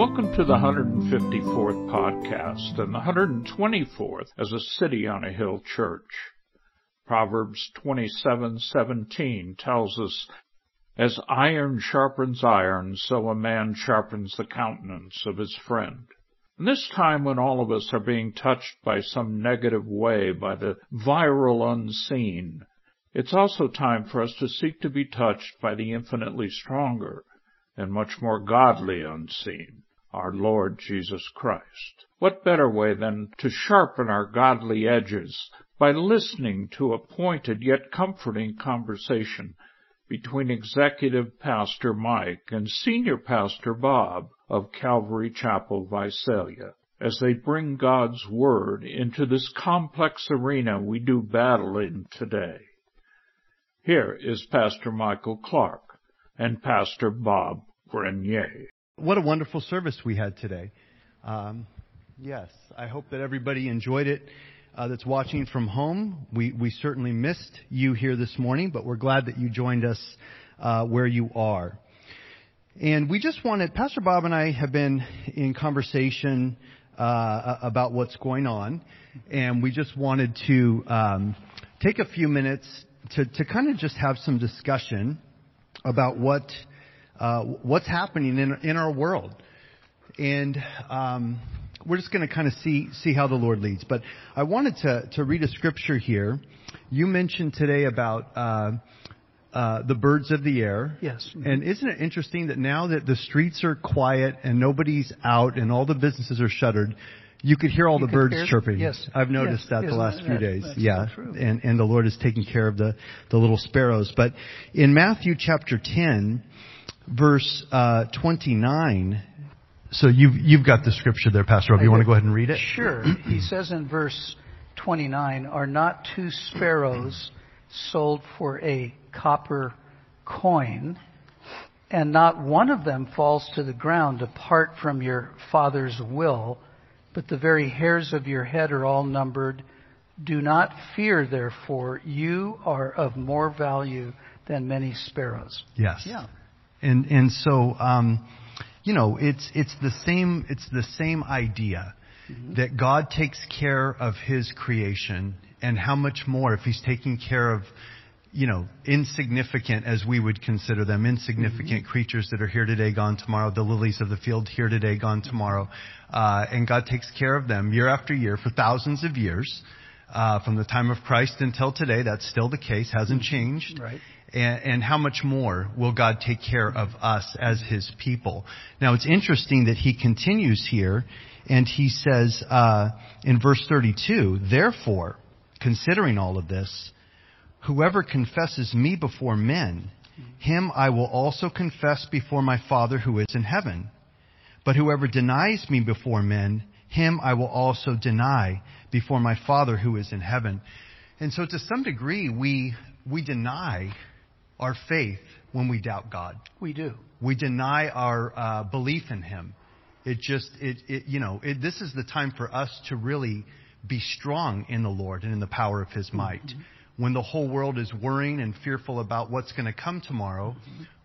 Welcome to the 154th podcast and the 124th as a City on a Hill church. Proverbs 27:17 tells us, "As iron sharpens iron, so a man sharpens the countenance of his friend." In this time when all of us are being touched by some negative way by the viral unseen, it's also time for us to seek to be touched by the infinitely stronger and much more godly unseen, our Lord Jesus Christ. What better way than to sharpen our godly edges by listening to a pointed yet comforting conversation between Executive Pastor Mike and Senior Pastor Bob of Calvary Chapel, Visalia, as they bring God's Word into this complex arena we do battle in today. Here is Pastor Michael Clark and Pastor Bob Grenier. What a wonderful service we had today. Um, yes, I hope that everybody enjoyed it. Uh, that's watching from home, we, we certainly missed you here this morning, but we're glad that you joined us uh, where you are. And we just wanted, Pastor Bob and I have been in conversation uh, about what's going on, and we just wanted to um, take a few minutes to, to kind of just have some discussion about what uh, what's happening in in our world, and um, we're just going to kind of see see how the Lord leads. But I wanted to to read a scripture here. You mentioned today about. Uh, uh, the birds of the air. Yes. And isn't it interesting that now that the streets are quiet and nobody's out and all the businesses are shuttered, you could hear all You the birds hear- chirping. yes. I've noticed Yes. that the last that- few days. yeah. true. And and the Lord is taking care of the the little sparrows. But in Matthew chapter 10, verse uh, 29. So you've you've got the scripture there, Pastor Bob. You want to go ahead and read it? Sure. he says in verse 29, Are not two sparrows sold for a copper coin, and not one of them falls to the ground apart from your Father's will, but the very hairs of your head are all numbered. Do not fear, therefore, you are of more value than many sparrows. Yes. Yeah. And and so um, you know, it's it's the same it's the same idea that God takes care of his creation and how much more if he's taking care of you know, insignificant as we would consider them, insignificant creatures that are here today, gone tomorrow, the lilies of the field here today, gone tomorrow. Uh, and God takes care of them year after year for thousands of years. Uh, from the time of Christ until today, that's still the case, hasn't changed. Right. And, and how much more will God take care of us as His people? Now it's interesting that He continues here, and He says uh, in verse 32, therefore, considering all of this, whoever confesses me before men, him I will also confess before my Father who is in heaven. But whoever denies me before men, him I will also deny before my Father who is in heaven. And so to some degree, we, we deny our faith when we doubt God. We do. We deny our uh, belief in Him. It just, it, it you know, it, this is the time for us to really be strong in the Lord and in the power of His might. When the whole world is worrying and fearful about what's going to come tomorrow,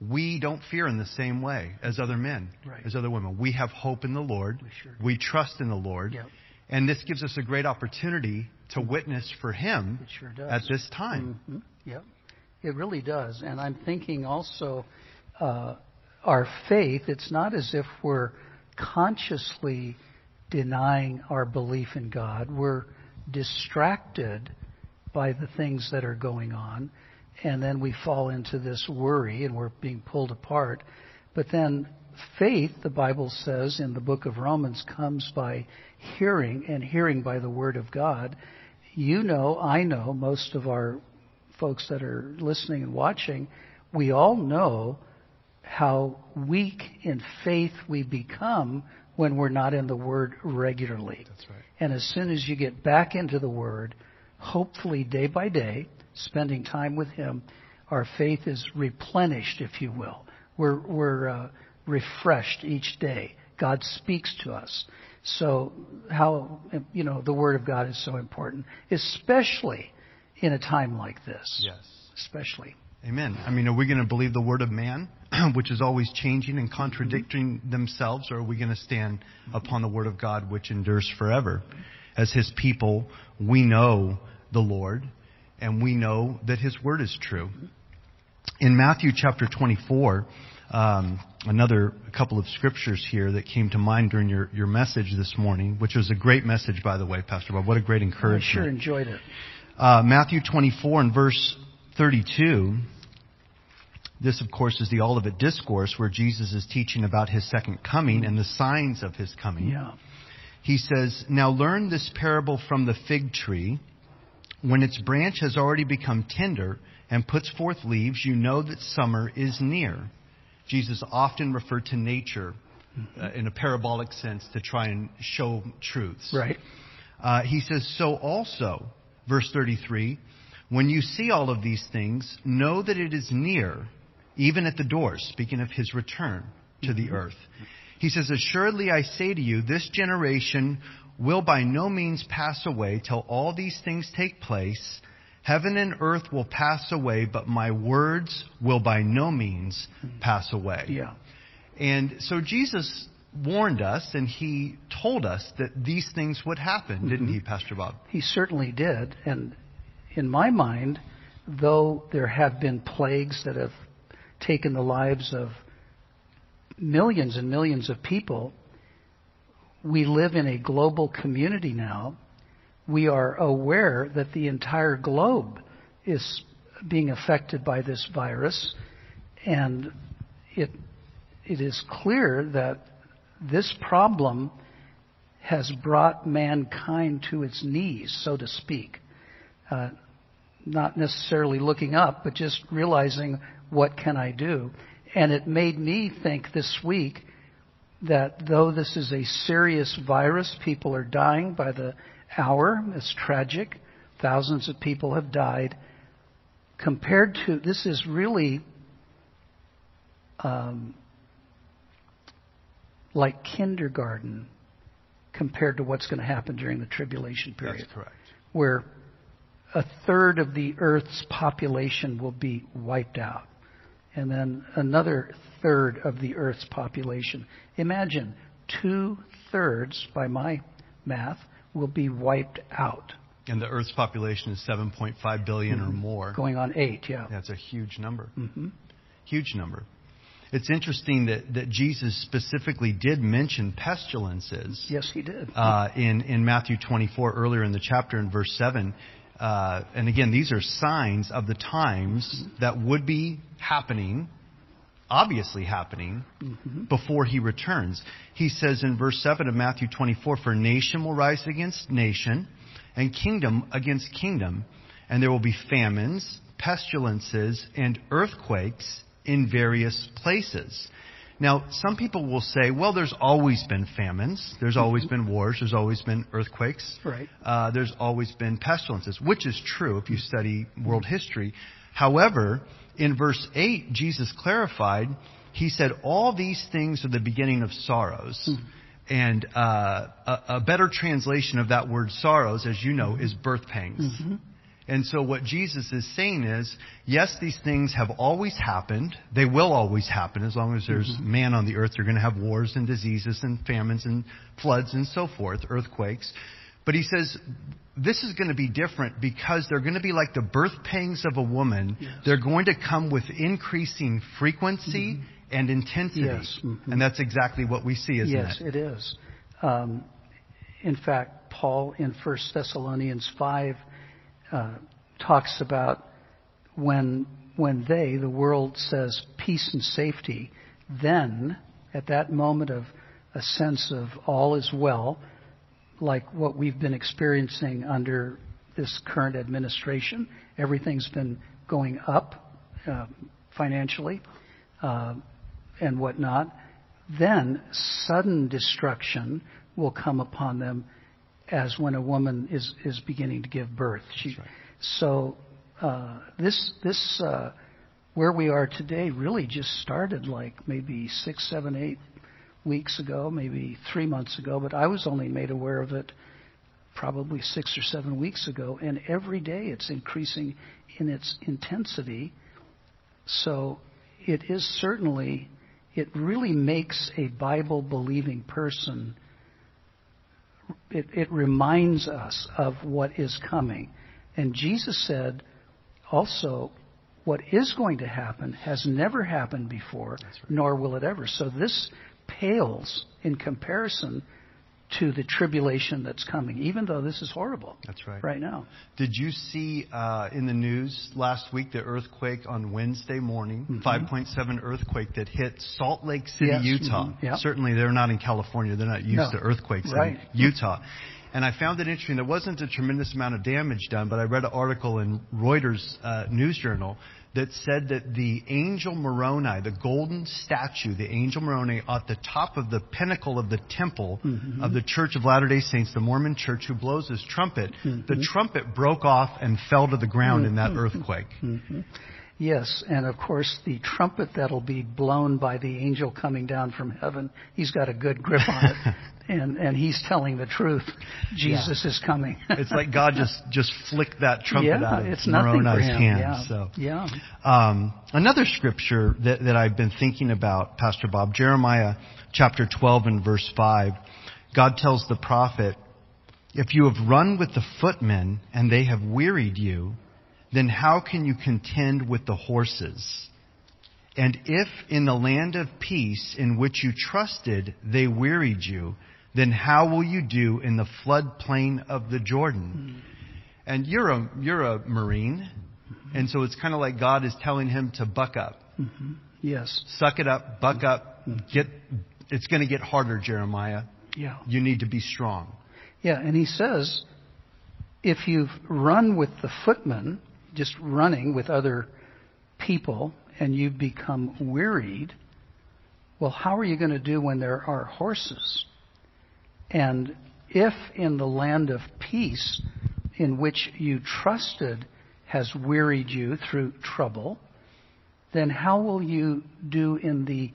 we don't fear in the same way as other men, Right. as other women. We have hope in the Lord. We sure. We trust in the Lord. Yep. And this gives us a great opportunity to witness for Him sure at this time. hmm Yep, it really does. And I'm thinking also, uh, our faith. It's not as if we're consciously denying our belief in God. We're distracted by the things that are going on, and then we fall into this worry and we're being pulled apart. But then faith, the Bible says in the book of Romans, comes by hearing, and hearing by the word of God. You know, I know, most of our folks that are listening and watching, we all know how weak in faith we become when we're not in the Word regularly. That's right. And as soon as you get back into the Word, hopefully day by day, spending time with Him, our faith is replenished, if you will. We're, we're uh, refreshed each day. God speaks to us. So, how, you know, the Word of God is so important, especially in a time like this. Yes. Especially. Amen. I mean, are we going to believe the word of man, which is always changing and contradicting themselves, or are we going to stand upon the word of God, which endures forever? As his people, we know the Lord, and we know that his word is true. In Matthew chapter 24, um, another couple of scriptures here that came to mind during your, your message this morning, which was a great message, by the way, Pastor Bob. What a great encouragement. I sure enjoyed it. Uh, Matthew 24 and verse 32. This, of course, is the Olivet Discourse where Jesus is teaching about his second coming and the signs of his coming. Yeah. He says, Now learn this parable from the fig tree. When its branch has already become tender and puts forth leaves, you know that summer is near. Jesus often referred to nature uh, in a parabolic sense to try and show truths. Right. Uh, he says, So also, verse 33, when you see all of these things, know that it is near, even at the doors, speaking of his return to the mm-hmm. earth. He says, Assuredly I say to you, this generation will by no means pass away till all these things take place. Heaven and earth will pass away, but my words will by no means mm-hmm. pass away. Yeah. And so Jesus warned us and he told us that these things would happen, didn't mm-hmm. he, Pastor Bob? He certainly did. And in my mind, though there have been plagues that have taken the lives of millions and millions of people, we live in a global community now. We are aware that the entire globe is being affected by this virus, and it it is clear that this problem has brought mankind to its knees, so to speak. Uh, not necessarily looking up, but just realizing what can I do. And it made me think this week that though this is a serious virus, people are dying by the hour. It's tragic. Thousands of people have died. Compared to, this is really um, like kindergarten compared to what's going to happen during the tribulation period. That's correct. Where a third of the Earth's population will be wiped out. And then another third of the Earth's population. Imagine two thirds, by my math, will be wiped out. And the Earth's population is 7.5 billion Mm-hmm. or more. Going on eight, yeah. That's a huge number. hmm Huge number. It's interesting that, that Jesus specifically did mention pestilences. Yes, he did. uh, in, in Matthew 24 earlier in the chapter in verse 7. Uh, and again, these are signs of the times that would be happening, obviously happening, before he returns. He says in verse 7 of Matthew 24, For nation will rise against nation, and kingdom against kingdom, and there will be famines, pestilences, and earthquakes in various places. Now, some people will say, well, there's always been famines, there's always been wars, there's always been earthquakes, Right. uh, there's always been pestilences, which is true if you study world history. However, in verse 8, Jesus clarified, he said, all these things are the beginning of sorrows. And uh, a, a better translation of that word sorrows, as you know, is birth pangs. And so what Jesus is saying is, yes, these things have always happened. They will always happen as long as there's man on the earth. You're going to have wars and diseases and famines and floods and so forth, earthquakes. But he says, this is going to be different because they're going to be like the birth pangs of a woman. They're going to come with increasing frequency and intensity. Yes. Mhm. And that's exactly what we see, isn't yes, it? it is. Um, in fact, Paul in 1 Thessalonians 5 uh, talks about when when they, the world, says peace and safety, then at that moment of a sense of all is well, like what we've been experiencing under this current administration, everything's been going up uh, financially uh, and whatnot. Then sudden destruction will come upon them as when a woman is, is beginning to give birth. She, So uh, this this uh, where we are today really just started like maybe six, seven, eight weeks ago, maybe three months ago. But I was only made aware of it probably six or seven weeks ago, and every day it's increasing in its intensity. So it is certainly, it really makes a Bible believing person, it, it reminds us of what is coming. And Jesus said also, what is going to happen has never happened before, right. nor will it ever. So this pales in comparison to the tribulation that's coming, even though this is horrible. That's right. Right now. Did you see uh, in the news last week the earthquake on Wednesday morning, mm-hmm. 5.7 earthquake that hit Salt Lake City, yes. Utah? Mm-hmm. Yep. Certainly, they're not in California. They're not used no. to earthquakes right. in Utah. And I found it interesting. There wasn't a tremendous amount of damage done, but I read an article in Reuters uh, news journal that said that the angel Moroni, the golden statue, the angel Moroni at the top of the pinnacle of the temple mm-hmm. of the Church of Latter-day Saints, the Mormon church who blows his trumpet, mm-hmm. the trumpet broke off and fell to the ground in that mm-hmm. earthquake. Mm-hmm. Yes, and of course the trumpet that'll be blown by the angel coming down from heaven, he's got a good grip on it. and and he's telling the truth. Jesus yeah. is coming. it's like God just just flicked that trumpet yeah, out of it's Moroni's hand. Yeah. So yeah. Um, another scripture that that I've been thinking about, Pastor Bob, Jeremiah chapter 12 and verse 5. God tells the prophet, "If you have run with the footmen and they have wearied you, then how can you contend with the horses? And if in the land of peace in which you trusted they wearied you, then how will you do in the floodplain of the Jordan? Mm-hmm. And you're a, you're a Marine, mm-hmm. and so it's kind of like God is telling him to buck up. Mm-hmm. Yes. Suck it up, buck up, get, it's going to get harder, Jeremiah. Yeah. You need to be strong. Yeah, and he says, if you've run with the footmen, just running with other people and you've become wearied, well, how are you going to do when there are horses? And if in the land of peace in which you trusted has wearied you through trouble, then how will you do in the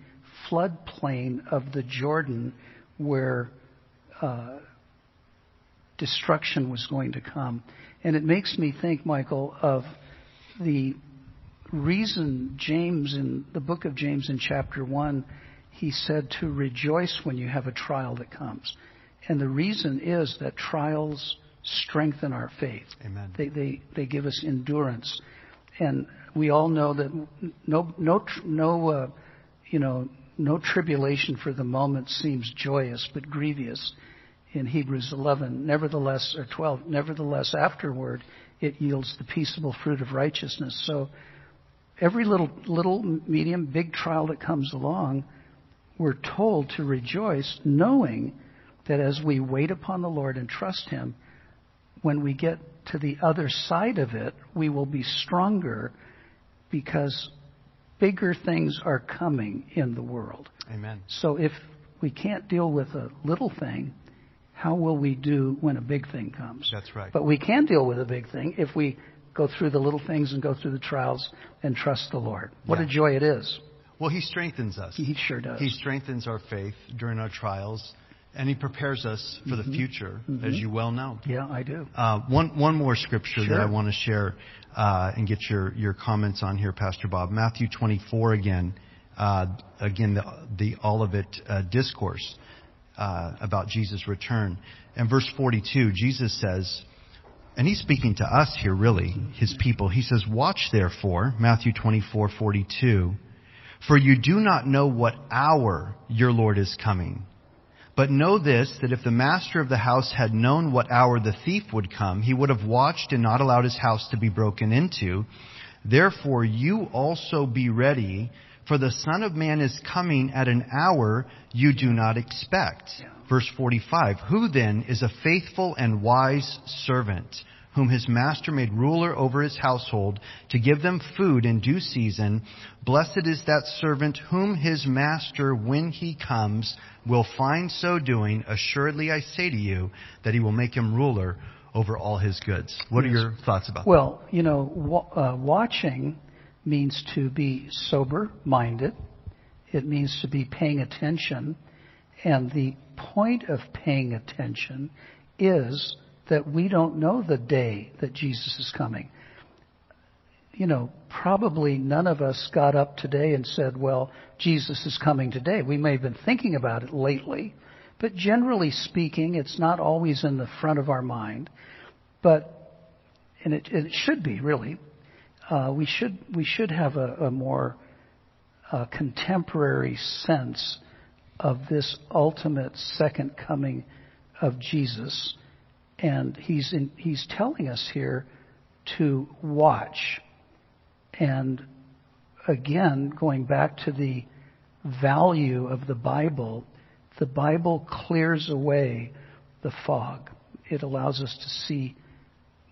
floodplain of the Jordan where uh, destruction was going to come? And it makes me think, Michael, of the reason James, in the book of James in chapter 1, he said to rejoice when you have a trial that comes. And the reason is that trials strengthen our faith. Amen. They, they, they give us endurance. And we all know that no, no, no, uh, you know, no tribulation for the moment seems joyous, but grievous in Hebrews 11. Nevertheless, or 12, nevertheless, afterward, it yields the peaceable fruit of righteousness. So every little, little, medium, big trial that comes along, we're told to rejoice, knowing that as we wait upon the Lord and trust Him, when we get to the other side of it, we will be stronger because bigger things are coming in the world. Amen. So if we can't deal with a little thing, how will we do when a big thing comes? That's right. But we can deal with a big thing if we go through the little things and go through the trials and trust the Lord. What yeah. a joy it is. Well, He strengthens us. He sure does. He strengthens our faith during our trials, and He prepares us for mm-hmm. the future, mm-hmm. as you well know. Yeah, I do. Uh, one, one more scripture sure. that I want to share uh, and get your, your comments on here, Pastor Bob. Matthew 24 again. Uh, again, the, the Olivet uh, discourse uh, about Jesus' return. And verse 42, Jesus says, and he's speaking to us here, really, his people. He says, Watch therefore, Matthew 24, 42, for you do not know what hour your Lord is coming. But know this, that if the master of the house had known what hour the thief would come, he would have watched and not allowed his house to be broken into. Therefore you also be ready, for the Son of Man is coming at an hour you do not expect. Verse 45. Who then is a faithful and wise servant, whom his master made ruler over his household, to give them food in due season? Blessed is that servant whom his master, when he comes, will find so doing. Assuredly I say to you that he will make him ruler over all his goods. What are your thoughts about well, that? Well, you know, uh, watching means to be sober minded. It means to be paying attention. And the point of paying attention is that we don't know the day that Jesus is coming. You know, probably none of us got up today and said, well, Jesus is coming today. We may have been thinking about it lately, but generally speaking, it's not always in the front of our mind. But, and it, it should be really, uh, we should, we should have a, a more uh, contemporary sense of this ultimate second coming of Jesus. And he's, in, he's telling us here to watch. And again, going back to the value of the Bible, the Bible clears away the fog. It allows us to see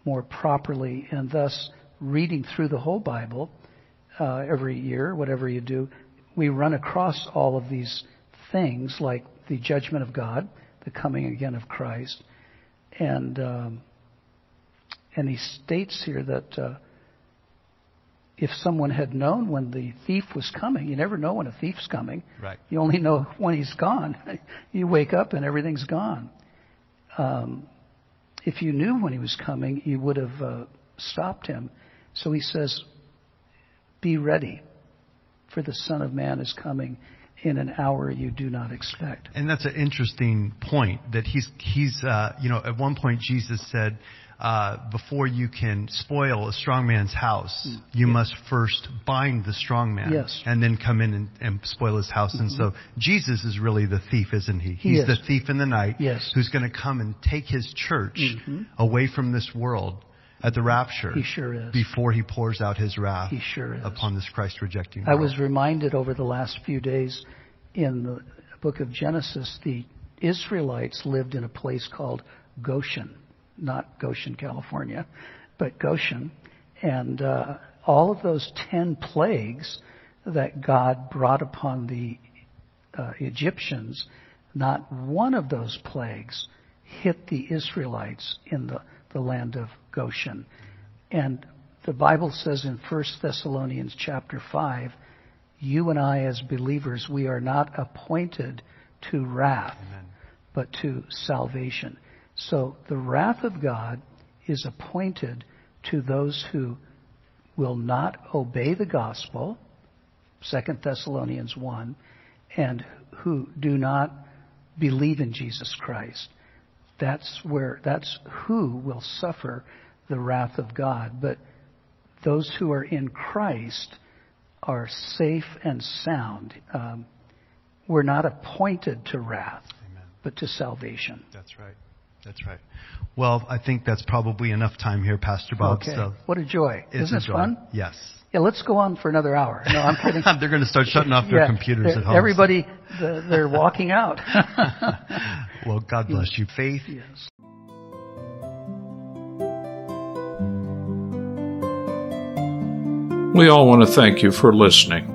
more properly, and thus, reading through the whole Bible uh, every year, whatever you do, we run across all of these things like the judgment of God, the coming again of Christ, and um, and he states here that uh, if someone had known when the thief was coming, you never know when a thief's coming. Right. You only know when he's gone. you wake up and everything's gone. Um, if you knew when he was coming, you would have uh, stopped him. So he says, "Be ready, for the Son of Man is coming." in an hour you do not expect. And that's an interesting point that he's he's uh, you know at one point Jesus said uh, before you can spoil a strong man's house, mm. you must first bind the strong man yes. and then come in and, and spoil his house. Mm-hmm. And so Jesus is really the thief, isn't he? He's he the thief in the night yes. who's going to come and take his church mm-hmm. away from this world at the rapture. He sure is. Before he pours out his wrath he sure is. upon this Christ rejecting I was reminded over the last few days in the book of Genesis, the Israelites lived in a place called Goshen not Goshen, California, but Goshen. And uh, all of those ten plagues that God brought upon the uh, Egyptians, not one of those plagues hit the Israelites in the, the land of Goshen. And the Bible says in 1 Thessalonians chapter 5, you and I as believers, we are not appointed to wrath, Amen. but to salvation. So the wrath of God is appointed to those who will not obey the gospel, 2 Thessalonians 1, and who do not believe in Jesus Christ. That's where, that's who will suffer the wrath of God. But those who are in Christ are safe and sound. Um, we're not appointed to wrath, Amen. but to salvation. That's right. That's right. Well, I think that's probably enough time here, Pastor Bob. Okay. So what a joy. Isn't this fun? Yes. Yeah, let's go on for another hour. No, I'm kidding. they're going to start shutting off their yeah, computers at home. Everybody, so. they're walking out. well, God bless you. Faith. Yes. We all want to thank you for listening.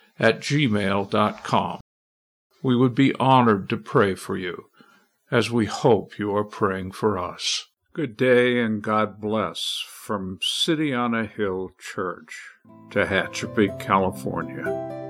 at gmail.com. We would be honored to pray for you, as we hope you are praying for us. Good day and God bless from City on a Hill Church, Tehachapi, California.